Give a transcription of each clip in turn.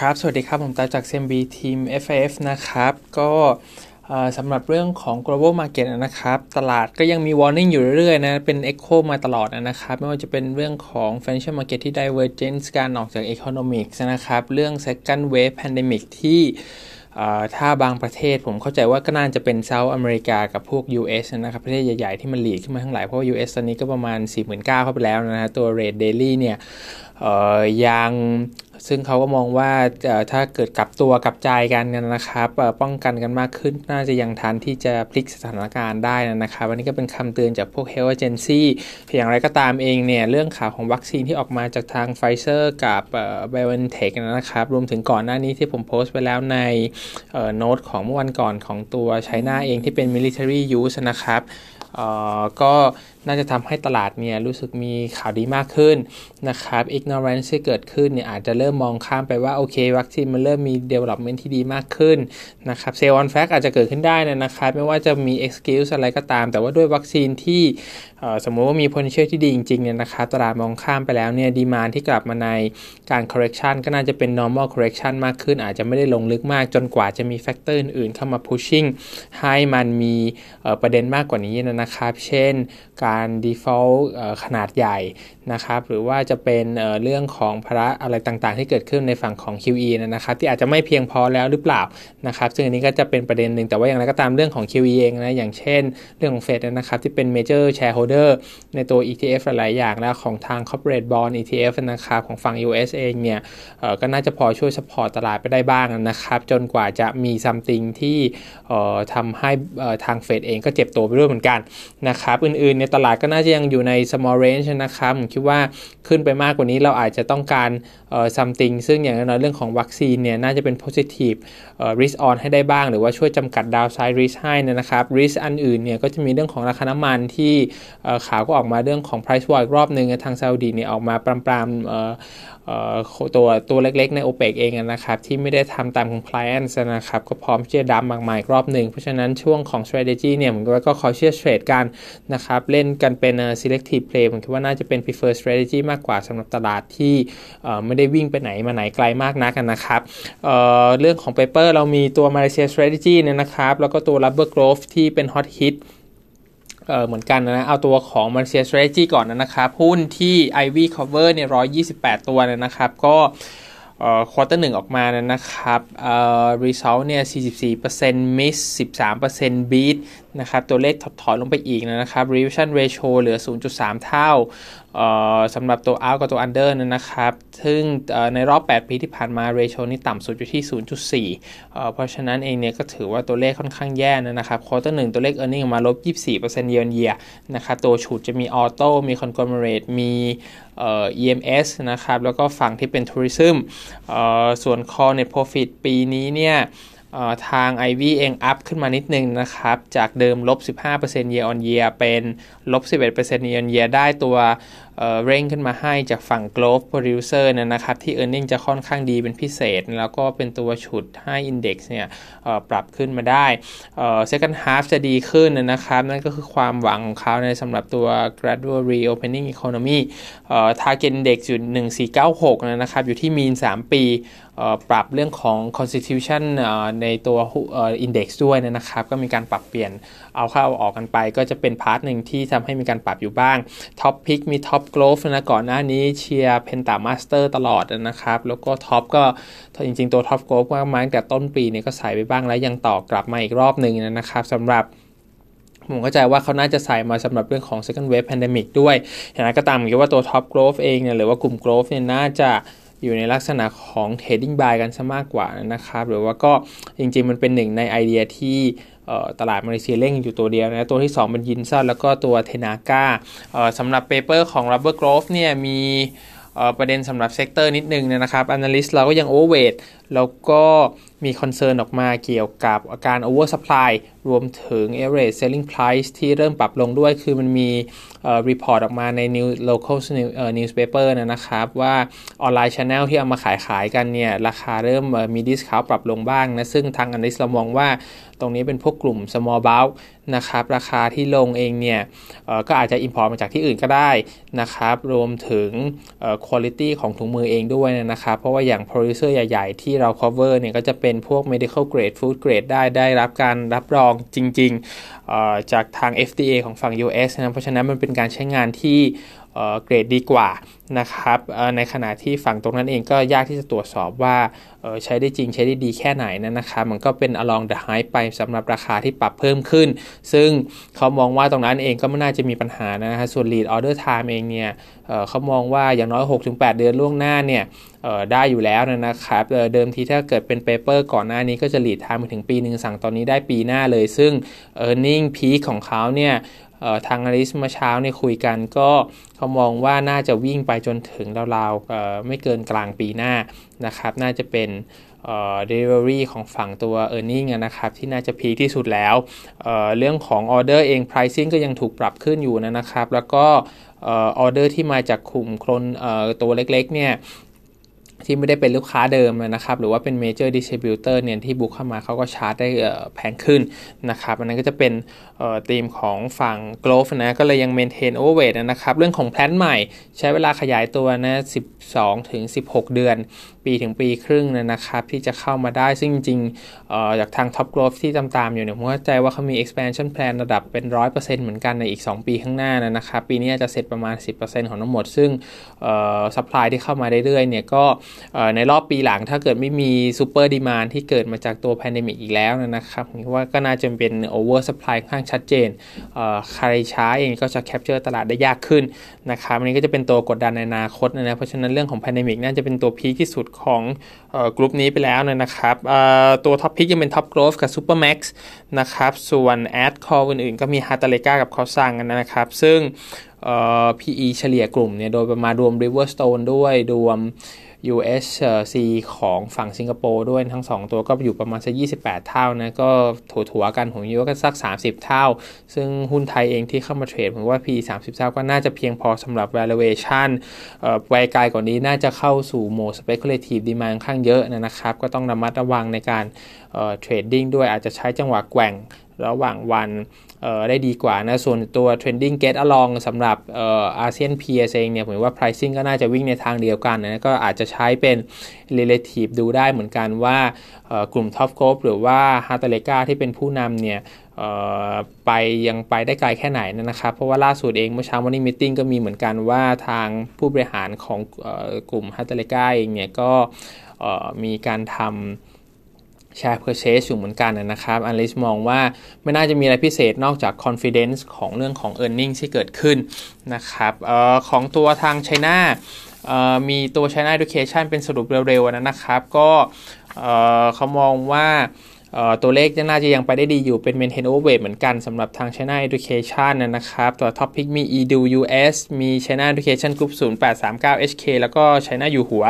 ครับ สวัสดีครับ ผมตาจาก CMB ทีม FIF นะครับ ก็สำหรับเรื่องของ global market นะครับ ตลาดก็ยังมี warning อยู่เรื่อยๆนะ เป็น echo มาตลอดนะครับ ไม่ว่าจะเป็นเรื่องของ financial market ที่ divergence การออกจาก economics นะครับ เรื่อง second wave pandemic ที่ถ้าบางประเทศผมเข้าใจว่าก็น่าจะเป็นเซาท์อเมริกากับพวก US นะครับประเทศใหญ่ๆ ที่มันหลีดขึ้นมาทั้งหลาย เพราะว่า US ตอนนี้ก็ประมาณ 49,000เข้าไปแล้วนะฮะตัว rate daily เนี่ยยัง ซึ่งเขาก็มองว่าถ้าเกิดกลับตัวกลับใจกันนะครับป้องกันกันมากขึ้นน่าจะยังทันที่จะพลิกสถานการณ์ได้นะครับวันนี้ก็เป็นคำเตือนจากพวก health agency อย่างไรก็ตามเองเนี่ยเรื่องข่าวของวัคซีนที่ออกมาจากทางไฟเซอร์กับเอ่อ BioNTech นะครับรวมถึงก่อนหน้านี้ที่ผมโพสต์ไปแล้วในโน้ตของเมื่อวันก่อนของตัวไชน่าเองที่เป็น military use นะครับก็น่าจะทำให้ตลาดเนี่ยรู้สึกมีข่าวดีมากขึ้นนะครับ ignorance ที่เกิดขึ้นเนี่ยอาจจะเริ่มมองข้ามไปว่า โอเค วัคซีนมันเริ่มมี development ที่ดีมากขึ้นนะครับ sell on fact อาจจะเกิดขึ้นได้นะครับ ไม่ว่าจะมี excuse อะไรก็ตาม แต่ว่าด้วยวัคซีนที่สมมุติว่ามี potential ที่ดีจริงๆเนี่ยนะครับตลาดมองข้ามไปแล้วเนี่ยดีมานที่กลับมาในการ correction ก็น่าจะเป็น normal correction มากขึ้น อาจจะไม่ได้ลงลึกมากจนกว่าจะมี factor อื่นๆเข้ามา pushing ให้มันมีประเด็นมากกว่านี้นะครับ เช่นการ default ขนาดใหญ่นะครับหรือว่าจะเป็นเรื่องของภาระอะไรต่างๆ ที่เกิดขึ้นในฝั่งของ QE นะครับที่อาจจะไม่เพียงพอแล้วหรือเปล่านะครับซึ่งอันนี้ก็จะเป็นประเด็นหนึ่งแต่ว่าอย่างไรก็ตามเรื่องของ QE เองนะอย่างเช่น เรื่องของเฟดนะครับที่เป็น major shareholder ในตัว ETF หลายอย่างแล้วของทาง corporate bond ETF นะครับของฝั่ง US เองเนี่ยก็น่าจะพอช่วย support ตลาดไปได้บ้างนะครับจนกว่าจะมี something ที่ทำให้ทางเฟดเองก็เจ็บตัวไปด้วยเหมือนกันนะครับอื่นๆในตลาดก็น่าจะยังอยู่ใน small range นะครับผมคิดว่าขึ้นไปมากกว่านี้เราอาจจะต้องการ something ซึ่งอย่างน้อยเรื่องของวัคซีนเนี่ยน่าจะเป็น positive risk on ให้ได้บ้าง หรือว่าช่วยจำกัด downside risk ให้นะครับ risk อันอื่นเนี่ยก็จะมีเรื่องของราคาน้ำมันที่ข่าวก็ออกมาเรื่องของ price war อีกรอบหนึ่งทางซาอุดีเนี่ยออกมาปรามๆ ตัวตัวเล็กๆ ใน OPEC เองนะครับ ที่ไม่ได้ทำตาม compliance นะครับ ก็พร้อมที่จะดัมมากมายรอบหนึ่ง เพราะฉะนั้นช่วงของ strategy เนี่ยผมก็ขอเชื่อเทรดกันนะครับ เล่นกันเป็น selective play ผมคิดว่าน่าจะเป็น prefer strategy มากกว่าสำหรับตลาดที่ไม่ได้วิ่งไปไหนมาไหนไกลมากนักนะครับเเรื่องของ paper เรามีตัว Malaysia strategy เนี่ยนะครับ แล้วก็ตัว rubber growth ที่เป็น hot hit เหมือนกันนะ เอาตัวของ Malaysia Strategy ก่อนนะครับ หุ้นที่ Ivy Cover เนี่ย128 ตัวนะครับ ก็ควอเตอร์หนึ่งออกมานะครับเอ่อ result เนี่ย 44% miss 13% beat นะครับ ตัวเลขถดถอยลงไปอีกนะครับ revision ratio เหลือ 0.3 เท่าสำหรับตัว out กับตัว under นะครับ ซึ่งในรอบ 8 ปีที่ผ่านมา ratio นี่ต่ำสุดอยู่ที่ 0.4 เพราะฉะนั้นเองเนี่ยก็ถือว่าตัวเลขค่อนข้างแย่นะครับ quarter 1ตัวเลข earning ออกมาลบ 24% year on year นะครับตัวฉุดจะมี auto มี conglomerate มี EMS นะครับ แล้วก็ฝั่งที่เป็น tourism ส่วน core net profit ปีนี้เนี่ย ทาง IV เองอัพขึ้นมานิดนึงนะครับ จากเดิมลบ 15% year on year เป็นลบ 11% year on year ได้ตัว เร่งขึ้นมาให้จากฝั่ง Growth Producer นะครับ ที่ e a r n i n g จะค่อนข้างดีเป็นพิเศษ แล้วก็เป็นตัวฉุดให้ Index เนี่ยปรับขึ้นมาได้ Second half จะดีขึ้นนะครับ นั่นก็คือความหวังของเขาในสำหรับตัว Gradual Reopening Economy Target Index อยู่1496 นะครับ อยู่ที่มีน3ปีปรับเรื่องของ constitution ในตัว index ด้วยนะครับ ก็มีการปรับเปลี่ยนเอาเข้าเอาออกกันไป ก็จะเป็นพาร์ทหนึ่งที่ทำให้มีการปรับอยู่บ้าง top pick มี top growth นะก่อนหน้านี้เชียร์ penta master ตลอดนะครับ แล้วก็ top ก็จริงๆ ตัว top growth มากมาตั้งแต่ต้นปีเนี่ยก็ใส่ไปบ้างแล้วยังต่อกลับมาอีกรอบหนึ่งนะครับสำหรับผมเข้าใจว่าเขาน่าจะใส่มาสำหรับเรื่องของ second wave pandemic ด้วยอย่างไรก็ตามผมคิดว่าตัว Top Glove เองเนี่ยหรือว่ากลุ่ม growth เนี่ยน่าจะอยู่ในลักษณะของ trading buy กันซะมากกว่านะครับ หรือว่าก็จริงๆมันเป็นหนึ่งในไอเดียที่ตลาดมาเลเซียเล็งอยู่ตัวเดียวนะตัวที่ 2 เป็นยินซันแล้วก็ตัวเทนาก้าสำหรับเปเปอร์ของ Rubber Growth เนี่ยมีประเด็นสำหรับ sector นิดนึงนะครับ Analyst เราก็ยัง overweight แล้วก็มี concern ออกมาเกี่ยวกับอาการ oversupply รวมถึง average selling price ที่เริ่มปรับลงด้วย คือมันมี report ออกมาใน new local newspaper นะครับ ว่าออนไลน์ channel ที่เอามาขายขายกันเนี่ย ราคาเริ่มมี discount ปรับลงบ้างนะ ซึ่งทาง analyst เรามองว่า ตรงนี้เป็นพวกกลุ่ม small bulk นะครับ ราคาที่ลงเองเนี่ยก็อาจจะ import มาจากที่อื่นก็ได้นะครับ รวมถึง quality ของถุงมือเองด้วยนะครับ เพราะว่าอย่าง producer ใหญ่ ๆ ที่เรา cover เนี่ยก็จะเป็นพวก medical grade food grade ได้ได้รับการรับรองจริง ๆ จากทาง FDA ของฝั่ง US นะ เพราะฉะนั้นมันเป็นการใช้งานที่ เกรดดีกว่านะครับในขณะที่ฝั่งตรงนั้นเองก็ยากที่จะตรวจสอบว่าใช้ได้จริงใช้ได้ดีแค่ไหนนะนะครับ มันก็เป็น along the high ไปสำหรับราคาที่ปรับเพิ่มขึ้น ซึ่งเขามองว่าตรงนั้นเองก็ไม่น่าจะมีปัญหานะฮะส่วน lead order time เองเนี่ยเขามองว่าอย่างน้อย 6-8 เดือนล่วงหน้าเนี่ยได้อยู่แล้วนะครับเดิมทีถ้าเกิดเป็นเปเปอร์ก่อนหน้านี้ก็จะ lead time ไปถึงปีหนึ่งสั่งตอนนี้ได้ปีหน้าเลย ซึ่ง earning peak ของเขาเนี่ย ทางอลิสเมื่อเช้าเนี่ยคุยกันก็เขามองว่าน่าจะวิ่งไปจนถึงราวๆไม่เกินกลางปีหน้านะครับ น่าจะเป็นเอ่อ delivery ของฝั่งตัว e a r n i n g นะครับที่น่าจะพีที่สุดแล้วเเรื่องของออเดอร์เอง pricing ก็ยังถูกปรับขึ้นอยู่นะครับ แล้วก็ออเดอร์ที่มาจากกลุ่มคนตัวเล็กๆเนี่ย ที่ไม่ได้เป็นลูกค้าเดิมนะครับ หรือว่าเป็น major distributor เนี่ยที่บุกเข้ามาเขาก็ชาร์จได้แพงขึ้นนะครับ อันนั้นก็จะเป็นธีมของฝั่ง growth นะ ก็เลยยัง maintain overweight นะครับ เรื่องของ plant ใหม่ใช้เวลาขยายตัวนะ 12 ถึง 16 เดือนปีถึงปีครึ่งนะครับที่จะเข้ามาได้ซึ่งจริงๆจากทาง Top Glove ที่ตามๆอยู่เนี่ยผมเข้าใจว่าเขามี expansion plan ระดับเป็น 100%เหมือนกันในอีก 2 ปีข้างหน้านะครับปีนี้จะเสร็จประมาณ 10%ของทั้งหมด ซึ่ง supply ที่เข้ามาเรื่อยๆเนี่ยก็ในรอบปีหลังถ้าเกิดไม่มี super demand ที่เกิดมาจากตัว pandemic อีกแล้วนะครับผมว่าก็น่าจะเป็น oversupply ค่อนข้างชัดเจนใครช้าเองก็จะ capture ตลาดได้ยากขึ้นนะครับอันนี้ก็จะเป็นตัวกดดันในอนาคตนะเพราะฉะนั้นเรื่องของ pandemic น่าจะเป็นตัว peak ที่สุดของกลุ่มนี้ไปแล้วนะครับตัว top pick ยังเป็น Top Glove กับ Supermax นะครับส่วน add call อื่นๆ ก็มี Hartalega กับ Kossan กันนะครับ ซึ่ง PE เฉลี่ยกลุ่มเนี่ยโดยประมาณรวม Riverstone ด้วยรวม UGC ของฝั่งสิงคโปร์ด้วยทั้ง 2 ตัวก็อยู่ประมาณสัก28 เท่านะก็ถัวๆกันผมคิดว่าก็สัก 30 เท่า ซึ่งหุ้นไทยเองที่เข้ามาเทรดผมว่า P 30เท่าก็น่าจะเพียงพอสำหรับ valuation ไวไกลกว่านี้น่าจะเข้าสู่โหมด speculative demand ค่อนข้างเยอะนะครับ ก็ต้องระมัดระวังในการเทรดดิ้งด้วยอาจจะใช้จังหวะแกว่งระหว่างวัน ได้ดีกว่านะ ส่วนตัว trending get along สำหรับอาเซียน peers เองเนี่ยผมว่า pricing ก็น่าจะวิ่งในทางเดียวกันนะก็อาจจะใช้เป็น relative ดูได้เหมือนกันว่ากลุ่ม top group หรือว่า h a r t l e g a ที่เป็นผู้นำเนี่ยไปยังไปได้ไกลแค่ไหนนะครับ เพราะว่าล่าสุดเองเมื่อเช้าวันนี้มิ팅ก็มีเหมือนกันว่าทางผู้บริหารของกลุ่ม h a r t l e g a เองเนี่ยก็มีการทำ แชร์ purchase อยู่เหมือนกันนะครับอันลิสมองว่าไม่น่าจะมีอะไรพิเศษนอกจาก confidence ของเรื่องของ e a r n i n g ที่เกิดขึ้นนะครับออของตัวทาง China มีตัว China Education เป็นสรุปเร็วๆนะครับก็เขามองว่าตัวเลขน่าจะยังไปได้ดีอยู่เป็น maintain overweight เหมือนกันสำหรับทาง China Education นะครับตัว topic มี edu US มี China Education Group 0839 HK แล้วก็ China อยู่หัว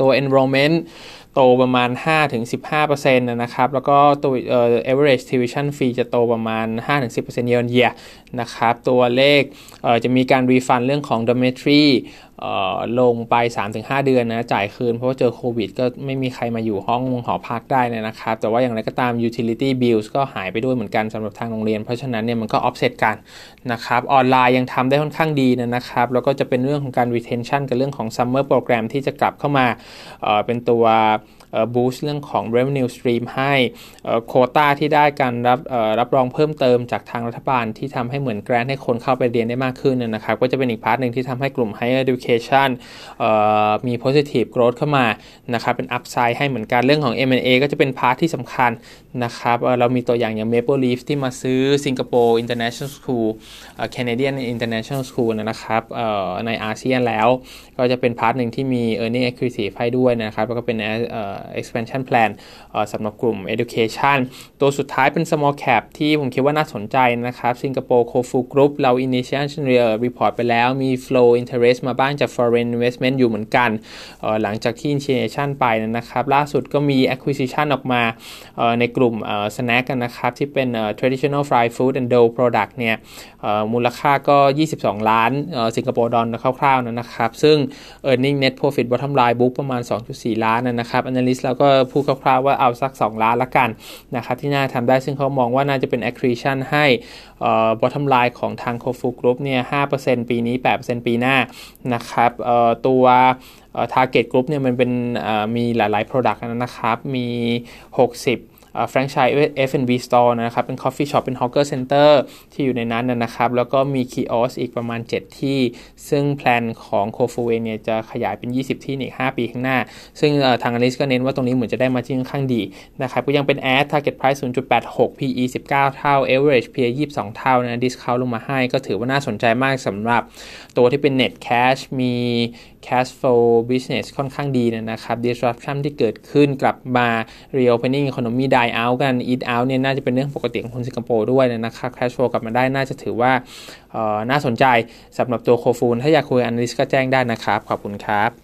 ตัว enrollment โตประมาณ 5-15%นะครับ แล้วก็ตัวเอ่อ average tuition fee จะโตประมาณ 5-10% year on year นะครับ ตัวเลขเอ่อจะมีการรีฟันเรื่องของ dormitory ลงไป 3-5 เดือนนะจ่ายคืนเพราะว่าเจอโควิด ก็ไม่มีใครมาอยู่ห้องหอพักได้นะครับ แต่ว่าอย่างไรก็ตาม utility bills ก็หายไปด้วยเหมือนกันสำหรับทางโรงเรียน เพราะฉะนั้นเนี่ยมันก็ offset กันนะครับออนไลน์ยังทำได้ค่อนข้างดีนะครับ แล้วก็จะเป็นเรื่องของการ retention กับเรื่องของ summer program ที่จะกลับเข้ามาเป็นตัว boost เรื่องของ revenue stream ให้โควตาที่ได้การรับรับรองเพิ่มเติมจากทางรัฐบาลที่ทำให้เหมือน grant ให้คนเข้าไปเรียนได้มากขึ้นนะครับ ก็จะเป็นอีก part หนึ่งที่ทำให้กลุ่ม higher education มี positive growth เข้ามานะครับเป็น upside ให้เหมือนกันเรื่องของ M&A ก็จะเป็น part ที่สำคัญนะครับเรามีตัวอย่างอย่าง Maple Leaf ที่มาซื้อ Singapore International School Canadian International School นะครับในอาเซียนแล้ว ก็จะเป็น part หนึ่งที่มี earning accretive ให้ด้วยนะครับแล้วก็เป็น expansion plan สำหรับกลุ่ม education ตัวสุดท้ายเป็น small cap ที่ผมคิดว่าน่าสนใจนะครับ Singapore Koufu Group เรา initial report ไปแล้วมี flow interest มาบ้างจาก foreign investment อยู่เหมือนกัน หลังจากที่ initiation ไปนะครับล่าสุดก็มี acquisition ออกมาในกลุ่ม snack กันนะครับที่เป็น traditional fried food and dough product เนี่ยมูลค่าก็ 22 ล้านสิงคโปร์ดอลคร่าวๆนะครับ ซึ่ง e a r n i n g net profit bottom line book ประมาณ 2.4 ล้านนะครับ analyst แล้วก็พูดคร่าวๆว่าเอาสัก 2 ล้านละกันนะครับที่น่าทำได้ซึ่งเขามองว่าน่าจะเป็น accretion ให้ bottom line ของทาง Kofu Group เนี่ย5%ปีนี้ 8%ปีหน้านะครับตัว target group เนี่ยมันเป็นมีหลายๆ product นะครับ มี 60 แฟรนไชส์ F&B store นะครับ เป็น coffee shop เป็น hawker center ที่อยู่ในนั้นนะครับ แล้วก็มี kiosk อีกประมาณ 7 ที่ ซึ่งแพลนของโคฟูเอเนี่ยจะขยายเป็น 20 ที่ในอีก 5 ปีข้างหน้า ซึ่งทางอลิสก็เน้นว่าตรงนี้เหมือนจะได้มาที่ค่อนข้างดีนะครับ ก็ยังเป็น ad target price 0.86 PE 19 เท่า average PE 22 เท่านะ discount ลงมาให้ก็ถือว่าน่าสนใจมากสำหรับตัวที่เป็น net cash มี cash flow business ค่อนข้างดีนะครับ disruption ที่เกิดขึ้นกลับมา reopening economy die out กัน eat out เนี่ยน่าจะเป็นเรื่องปกติของคนสิงคโปร์ด้วยนะครับ cash flow กลับมาได้น่าจะถือว่าน่าสนใจสำหรับตัวโคฟูนถ้าอยากคุยอันนี้ก็แจ้งได้นะครับ ขอบคุณครับ